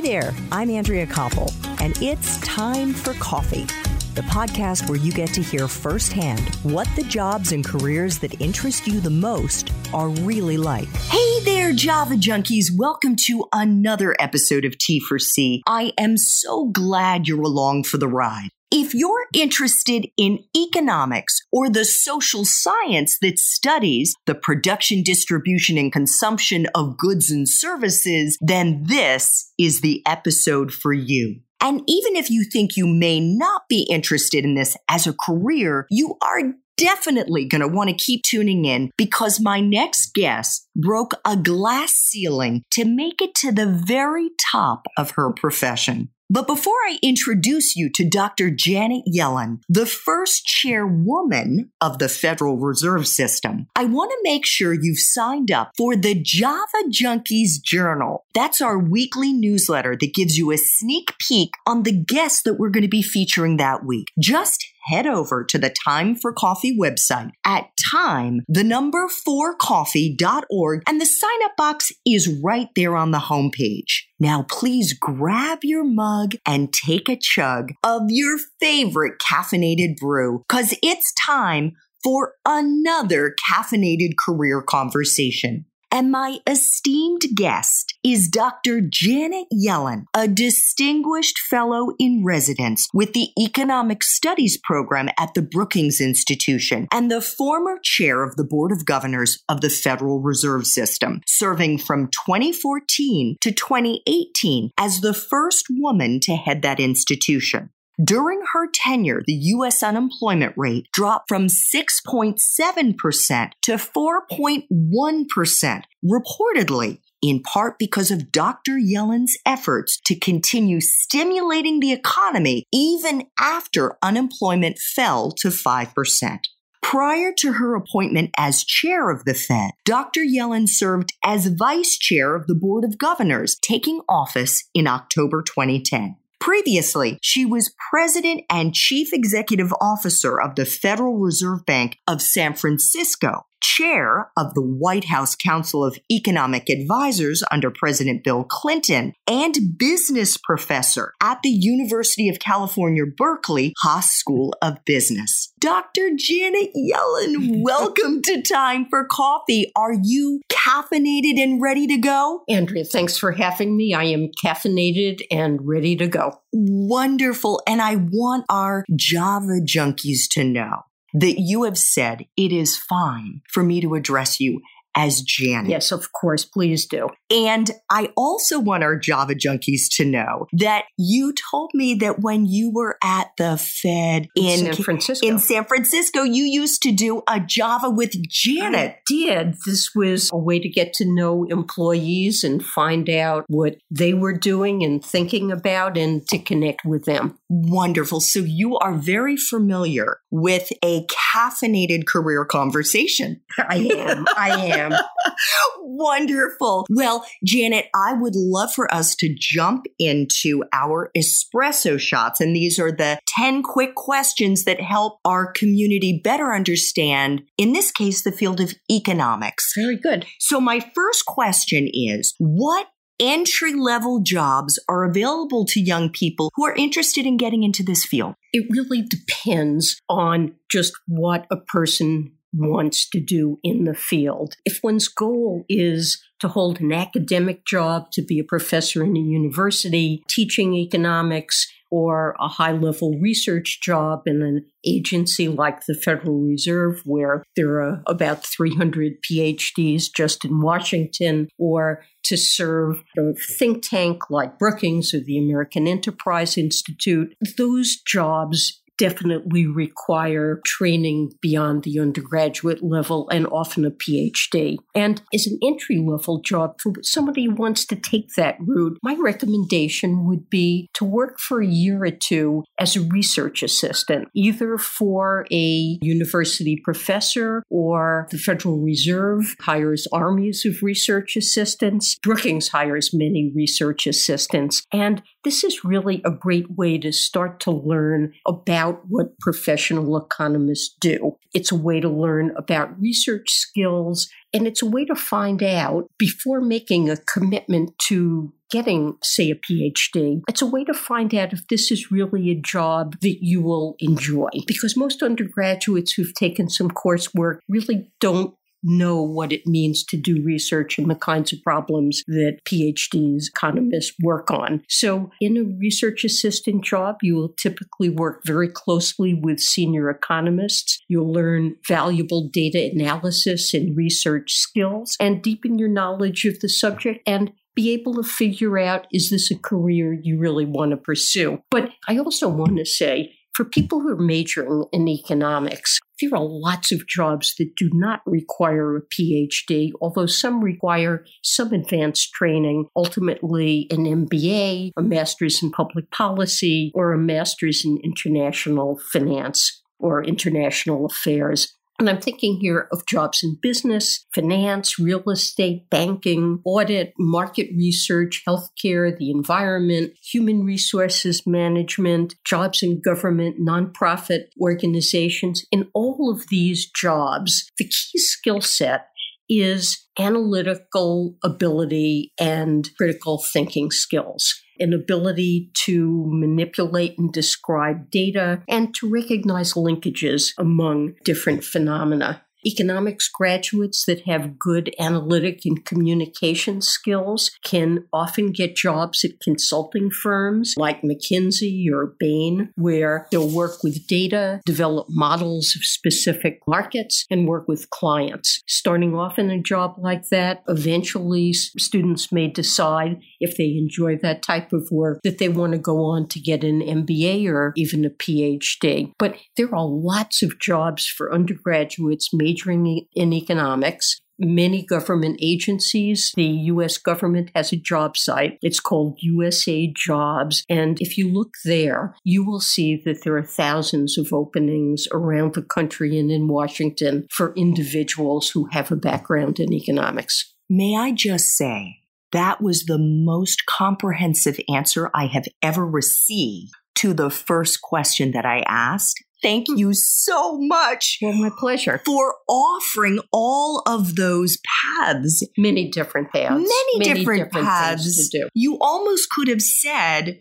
Hi there, I'm Andrea Koppel, and it's time for coffee. The podcast where you get to hear firsthand what the jobs and careers that interest you the most are really like. Hey there, Java junkies. Welcome to another episode of T for C. I am so glad you're along for the ride. If you're interested in economics or the social science that studies the production, distribution, and consumption of goods and services, then this is the episode for you. And even if you think you may not be interested in this as a career, you are definitely going to want to keep tuning in because my next guest broke a glass ceiling to make it to the very top of her profession. But before I introduce you to Dr. Janet Yellen, the first chairwoman of the Federal Reserve System, I want to make sure you've signed up for the Java Junkies Journal. That's our weekly newsletter that gives you a sneak peek on the guests that we're going to be featuring that week. Just head over to the Time for Coffee website at time, the number four coffee.org, and the sign up box is right there on the homepage. Now, please grab your mug and take a chug of your favorite caffeinated brew because it's time for another caffeinated career conversation. And my esteemed guest is Dr. Janet Yellen, a distinguished fellow in residence with the Economic Studies program at the Brookings Institution and the former chair of the Board of Governors of the Federal Reserve System, serving from 2014 to 2018 as the first woman to head that institution. During her tenure, the U.S. unemployment rate dropped from 6.7% to 4.1%, reportedly in part because of Dr. Yellen's efforts to continue stimulating the economy even after unemployment fell to 5%. Prior to her appointment as chair of the Fed, Dr. Yellen served as vice chair of the Board of Governors, taking office in October 2010. Previously, she was president and chief executive officer of the Federal Reserve Bank of San Francisco chair of the White House Council of Economic Advisors under President Bill Clinton, and business professor at the University of California, Berkeley Haas School of Business. Dr. Janet Yellen, welcome to Time for Coffee. Are you caffeinated and ready to go? Andrea, thanks for having me. I am caffeinated and ready to go. Wonderful. And I want our Java junkies to know that you have said it is fine for me to address you as Janet. Yes, of course. Please do. And I also want our Java junkies to know that you told me that when you were at the Fed in, in San Francisco, in San Francisco, you used to do a Java with Janet. I did. This was a way to get to know employees and find out what they were doing and thinking about and to connect with them. Wonderful. So you are very familiar with a caffeinated career conversation. I am. I am. Wonderful. Well, Janet, I would love for us to jump into our espresso shots. And these are the 10 quick questions that help our community better understand, in this case, the field of economics. Very good. So, my first question is what entry level jobs are available to young people who are interested in getting into this field? It really depends on just what a person wants to do in the field. If one's goal is to hold an academic job, to be a professor in a university, teaching economics, or a high level research job in an agency like the Federal Reserve, where there are about 300 PhDs just in Washington, or to serve a think tank like Brookings or the American Enterprise Institute. Those jobs definitely require training beyond the undergraduate level and often a PhD. And as an entry level job for somebody who wants to take that route, my recommendation would be to work for a year or two as a research assistant, either for a university professor or the Federal Reserve hires armies of research assistants. Brookings hires many research assistants. And this is really a great way to start to learn about what professional economists do. It's a way to learn about research skills, and it's a way to find out before making a commitment to getting, say, a PhD. It's a way to find out if this is really a job that you will enjoy. Because most undergraduates who've taken some coursework really don't know what it means to do research and the kinds of problems that PhDs, economists work on. So, in a research assistant job, you will typically work very closely with senior economists. You'll learn valuable data analysis and research skills and deepen your knowledge of the subject and be able to figure out is this a career you really want to pursue? But I also want to say, for people who are majoring in economics, there are lots of jobs that do not require a PhD, although some require some advanced training, ultimately an MBA, a master's in public policy, or a master's in international finance or international affairs. And I'm thinking here of jobs in business, finance, real estate, banking, audit, market research, healthcare, the environment, human resources management, jobs in government, nonprofit organizations. In all of these jobs, the key skill set is analytical ability and critical thinking skills an ability to manipulate and describe data, and to recognize linkages among different phenomena economics graduates that have good analytic and communication skills can often get jobs at consulting firms like McKinsey or Bain, where they'll work with data, develop models of specific markets, and work with clients. Starting off in a job like that, eventually students may decide if they enjoy that type of work that they want to go on to get an MBA or even a PhD. But there are lots of jobs for undergraduates majoring in economics many government agencies. The US government has a job site. It's called USA Jobs. And if you look there, you will see that there are thousands of openings around the country and in Washington for individuals who have a background in economics. May I just say, that was the most comprehensive answer I have ever received to the first question that I asked. Thank hmm. you so much. Well, my pleasure. For offering all of those paths. Many different paths. Many, Many different, different, paths. to do. You almost could have said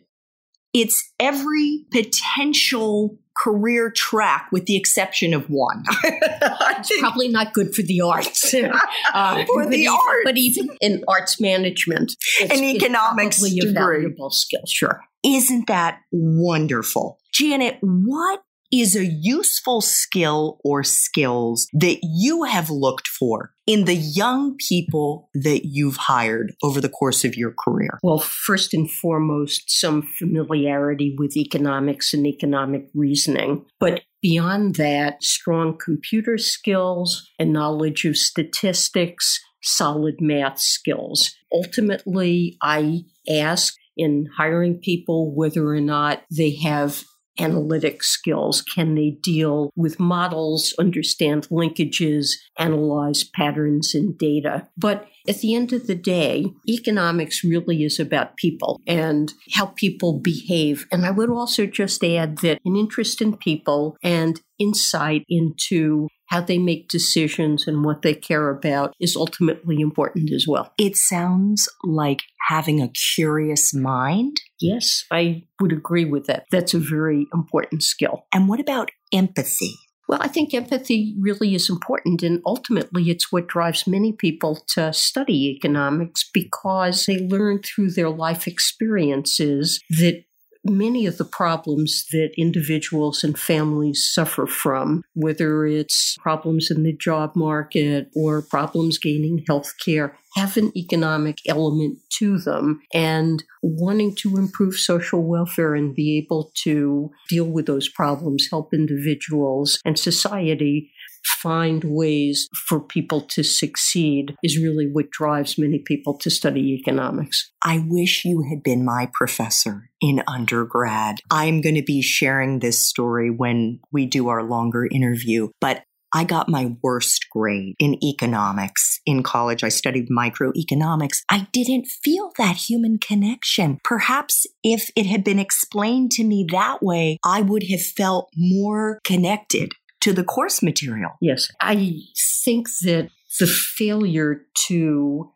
it's every potential career track with the exception of one. it's probably not good for the arts. Uh, for the arts. But even in arts management. An economics degree. a valuable skill, sure. Isn't that wonderful? Janet, what is a useful skill or skills that you have looked for in the young people that you've hired over the course of your career? Well, first and foremost, some familiarity with economics and economic reasoning. But beyond that, strong computer skills and knowledge of statistics, solid math skills. Ultimately, I ask in hiring people whether or not they have analytic skills? Can they deal with models, understand linkages, analyze patterns in data? But at the end of the day, economics really is about people and how people behave. And I would also just add that an interest in people and insight into how they make decisions and what they care about is ultimately important as well. It sounds like having a curious mind. Yes, I would agree with that. That's a very important skill. And what about empathy? Well, I think empathy really is important, and ultimately, it's what drives many people to study economics because they learn through their life experiences that many of the problems that individuals and families suffer from, whether it's problems in the job market or problems gaining health care, have an economic element to them. And wanting to improve social welfare and be able to deal with those problems, help individuals and society find ways for people to succeed is really what drives many people to study economics. I wish you had been my professor in undergrad. I'm going to be sharing this story when we do our longer interview, but I got my worst grade in economics in college. I studied microeconomics. I didn't feel that human connection. Perhaps if it had been explained to me that way, I would have felt more connected to the course material. Yes. I think that the failure to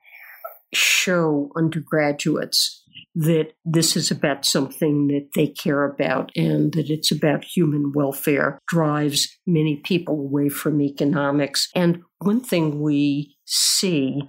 show undergraduates that this is about something that they care about and that it's about human welfare drives many people away from economics. And one thing we see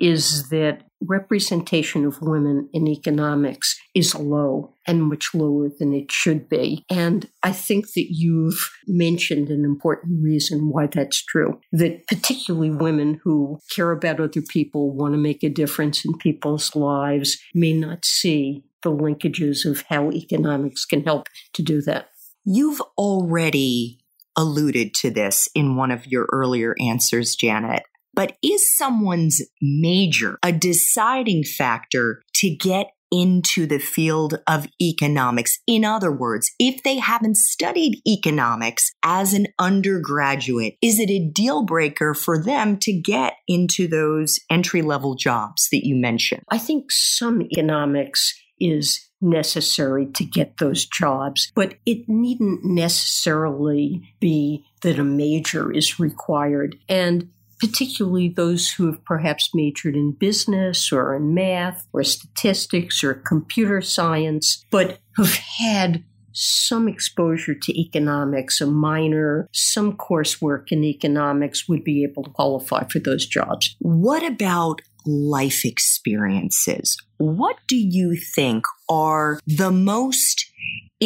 is that representation of women in economics is low and much lower than it should be. And I think that you've mentioned an important reason why that's true. That particularly women who care about other people, want to make a difference in people's lives, may not see the linkages of how economics can help to do that. You've already alluded to this in one of your earlier answers, Janet. But is someone's major a deciding factor to get into the field of economics. In other words, if they haven't studied economics as an undergraduate, is it a deal breaker for them to get into those entry level jobs that you mentioned? I think some economics is necessary to get those jobs, but it needn't necessarily be that a major is required. And particularly those who have perhaps majored in business or in math or statistics or computer science, but have had some exposure to economics, a minor, some coursework in economics would be able to qualify for those jobs. What about life experiences? What do you think are the most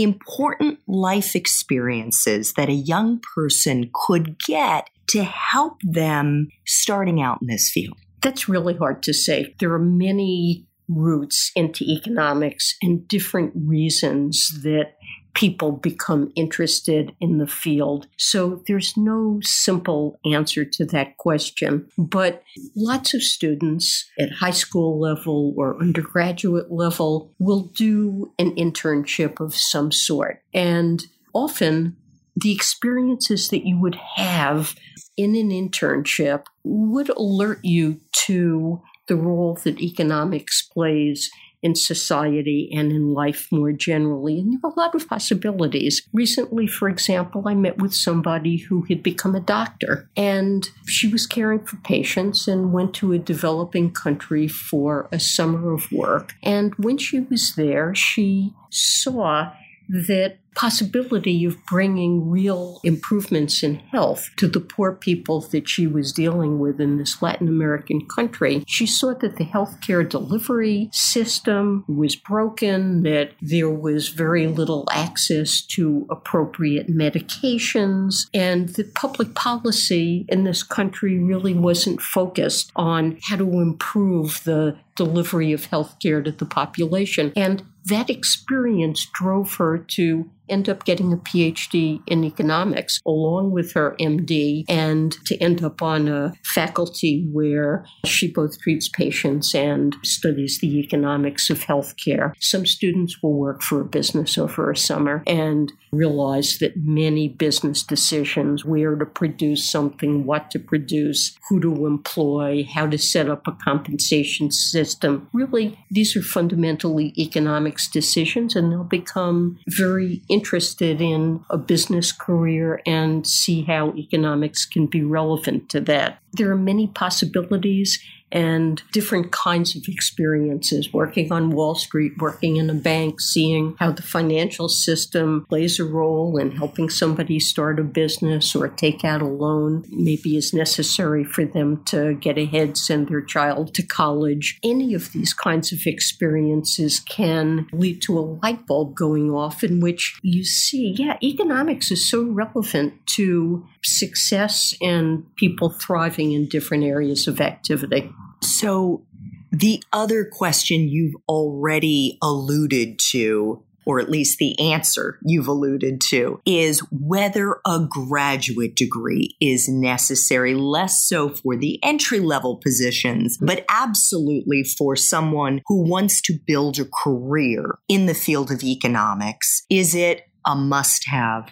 important life experiences that a young person could get to help them starting out in this field? That's really hard to say. There are many routes into economics and different reasons that people become interested in the field. So there's no simple answer to that question. But lots of students at high school level or undergraduate level will do an internship of some sort. And often the experiences that you would have in an internship would alert you to the role that economics plays in society and in life more generally. And there are a lot of possibilities. Recently, for example, I met with somebody who had become a doctor and she was caring for patients and went to a developing country for a summer of work. And when she was there, she saw that possibility of bringing real improvements in health to the poor people that she was dealing with in this Latin American country. She saw that the healthcare delivery system was broken, that there was very little access to appropriate medications, and that public policy in this country really wasn't focused on how to improve the delivery of healthcare to the population. And that experience drove her to end up getting a PhD in economics along with her MD and to end up on a faculty where she both treats patients and studies the economics of healthcare. Some students will work for a business over a summer and realize that many business decisions, where to produce something, what to produce, who to employ, how to set up a compensation system, really, these are fundamentally economics decisions and they'll become very interested in a business career and see how economics can be relevant to that. There are many possibilities and different kinds of experiences working on Wall Street, working in a bank, seeing how the financial system plays a role in helping somebody start a business or take out a loan, maybe is necessary for them to get ahead, send their child to college. Any of these kinds of experiences can lead to a light bulb going off in which you see, yeah, economics is so relevant to success and people thriving in different areas of activity. So, the other question you've already alluded to, or at least the answer you've alluded to, is whether a graduate degree is necessary, less so for the entry level positions, but absolutely for someone who wants to build a career in the field of economics. Is it a must have?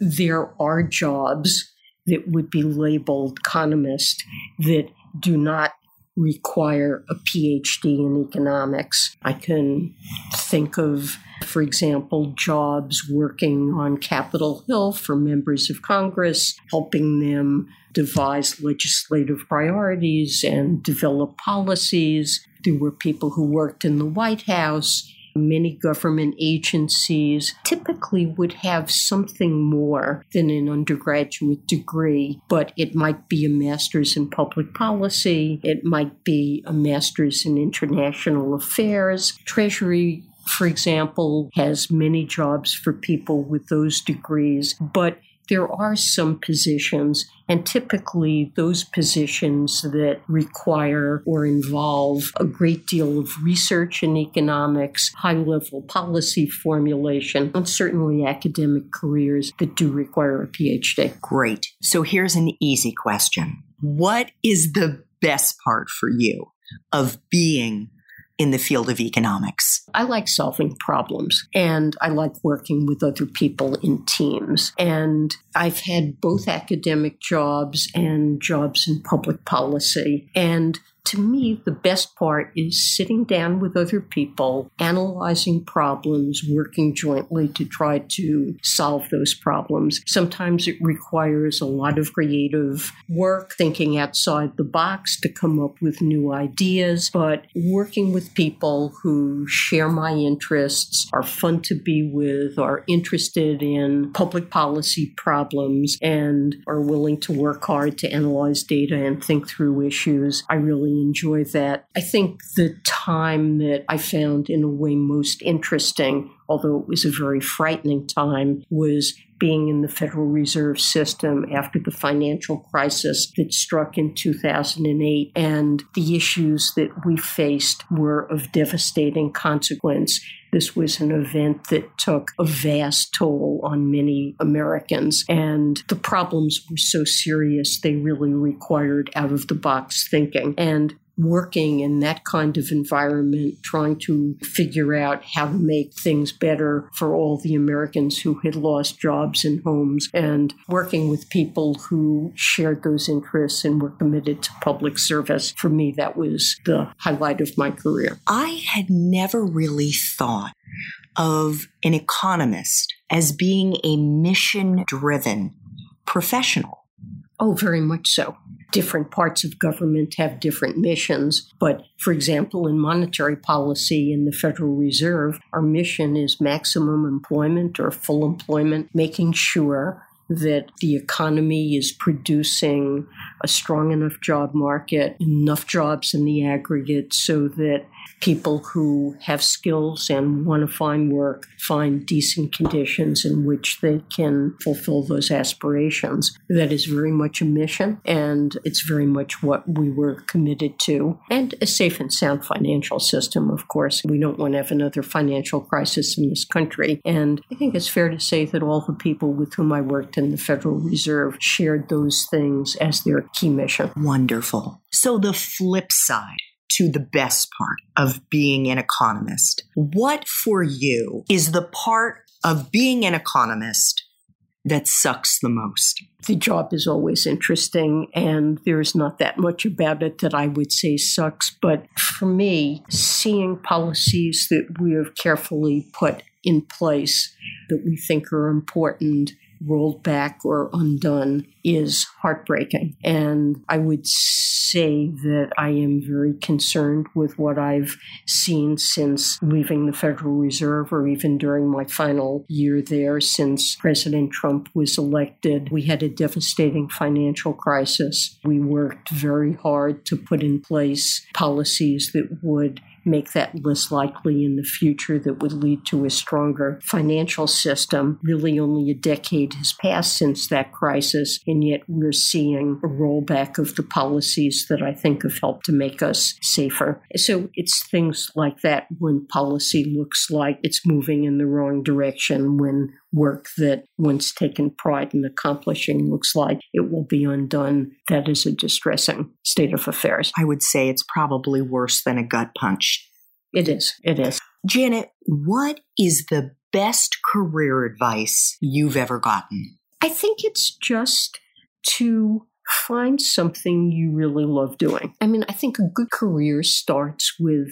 There are jobs that would be labeled economist that do not require a PhD in economics. I can think of, for example, jobs working on Capitol Hill for members of Congress, helping them devise legislative priorities and develop policies. There were people who worked in the White House Many government agencies typically would have something more than an undergraduate degree, but it might be a master's in public policy, it might be a master's in international affairs. Treasury for example, has many jobs for people with those degrees, but there are some positions, and typically those positions that require or involve a great deal of research in economics, high level policy formulation, and certainly academic careers that do require a PhD. Great. So here's an easy question What is the best part for you of being in the field of economics? I like solving problems and I like working with other people in teams. And I've had both academic jobs and jobs in public policy. And to me, the best part is sitting down with other people, analyzing problems, working jointly to try to solve those problems. Sometimes it requires a lot of creative work, thinking outside the box to come up with new ideas, but working with people who share my interests, are fun to be with, are interested in public policy problems, and are willing to work hard to analyze data and think through issues. I really enjoy that. I think the time that I found in a way most interesting, although it was a very frightening time, was being in the Federal Reserve System after the financial crisis that struck in 2008. And the issues that we faced were of devastating consequence. This was an event that took a vast toll on many Americans, and the problems were so serious they really required out of the box thinking. And working in that kind of environment, trying to figure out how to make things better for all the Americans who had lost jobs and homes, and working with people who shared those interests and were committed to public service. For me, that was the highlight of my career. I had never really thought of an economist as being a mission driven professional. Oh, very much so different parts of government have different missions. But for example, in monetary policy in the Federal Reserve, our mission is maximum employment or full employment, making sure that the economy is producing a strong enough job market, enough jobs in the aggregate so that people who have skills and want to find work find decent conditions in which they can fulfill those aspirations. That is very much a mission, and it's very much what we were committed to. And a safe and sound financial system, of course. We don't want to have another financial crisis in this country. And I think it's fair to say that all the people with whom I worked in the Federal Reserve shared those things as their key mission. Wonderful. So the flip side to the best part of being an economist. What for you is the part of being an economist that sucks the most? The job is always interesting, and there's not that much about it that I would say sucks. But for me, seeing policies that we have carefully put in place that we think are important rolled back or undone is heartbreaking. And I would say that I am very concerned with what I've seen since leaving the Federal Reserve or even during my final year there since President Trump was elected. We had a devastating financial crisis. We worked very hard to put in place policies that would make that less likely in the future that would lead to a stronger financial system. Really, only a decade has passed since that crisis, and yet we're seeing a rollback of the policies that I think have helped to make us safer. So it's things like that when policy looks like it's moving in the wrong direction, when work that one's taken pride in accomplishing looks like it will be undone. That is a distressing state of affairs. I would say it's probably worse than a gut punch. It is. It is. Janet, what is the best career advice you've ever gotten? I think it's just to find something you really love doing. I mean, I think a good career starts with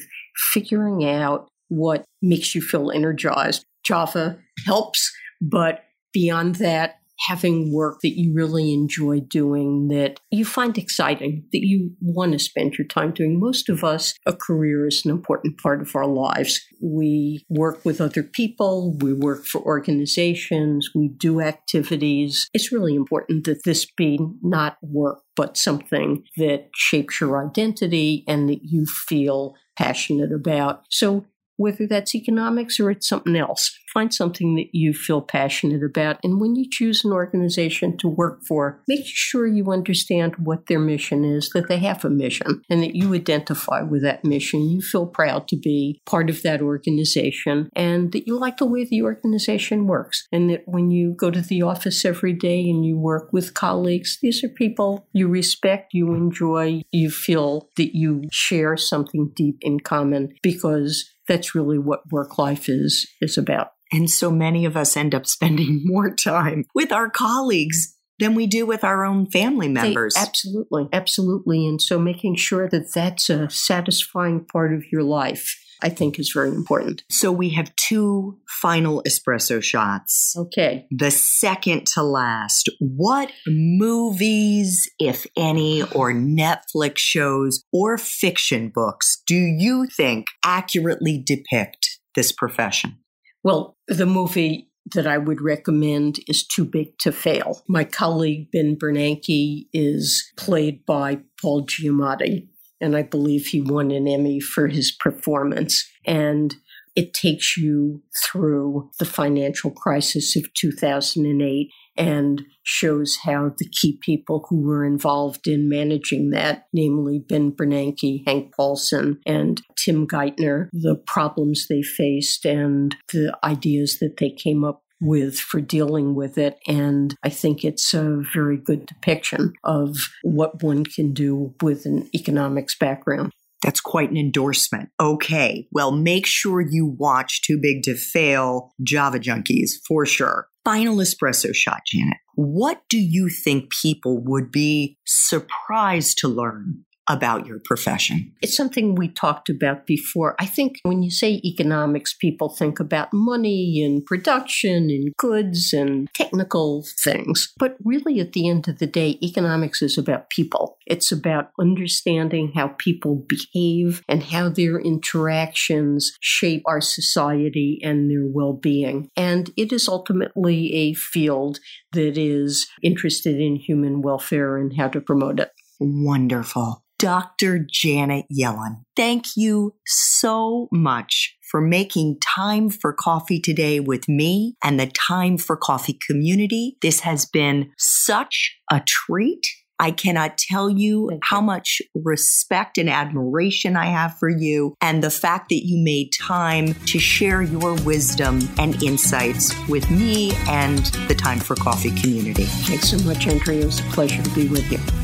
figuring out what makes you feel energized. Java helps, but beyond that, having work that you really enjoy doing, that you find exciting, that you want to spend your time doing. Most of us, a career is an important part of our lives. We work with other people, we work for organizations, we do activities. It's really important that this be not work, but something that shapes your identity and that you feel passionate about. So whether that's economics or it's something else. Find something that you feel passionate about. And when you choose an organization to work for, make sure you understand what their mission is, that they have a mission, and that you identify with that mission. You feel proud to be part of that organization, and that you like the way the organization works. And that when you go to the office every day and you work with colleagues, these are people you respect, you enjoy, you feel that you share something deep in common because that's really what work life is is about. And so many of us end up spending more time with our colleagues than we do with our own family members. They, absolutely, absolutely. And so making sure that that's a satisfying part of your life. I think is very important. So we have two final espresso shots. Okay. The second to last. What movies, if any, or Netflix shows or fiction books do you think accurately depict this profession? Well, the movie that I would recommend is Too Big to Fail. My colleague Ben Bernanke is played by Paul Giamatti, and I believe he won an Emmy for his performance. And it takes you through the financial crisis of 2008 and shows how the key people who were involved in managing that, namely Ben Bernanke, Hank Paulson, and Tim Geithner, the problems they faced and the ideas that they came up with for dealing with it. And I think it's a very good depiction of what one can do with an economics background. That's quite an endorsement. Okay, well, make sure you watch Too Big to Fail Java Junkies for sure. Final espresso shot, Janet. What do you think people would be surprised to learn about your profession? It's something we talked about before. I think when you say economics, people think about money and production and goods and technical things. But really, at the end of the day, economics is about people. It's about understanding how people behave and how their interactions shape our society and their well being. And it is ultimately a field that is interested in human welfare and how to promote it. Wonderful. Dr. Janet Yellen. Thank you so much for making time for coffee today with me and the Time for Coffee community. This has been such a treat. I cannot tell you, you how much respect and admiration I have for you and the fact that you made time to share your wisdom and insights with me and the Time for Coffee community. Thanks so much, Andrea. It was a pleasure to be with you.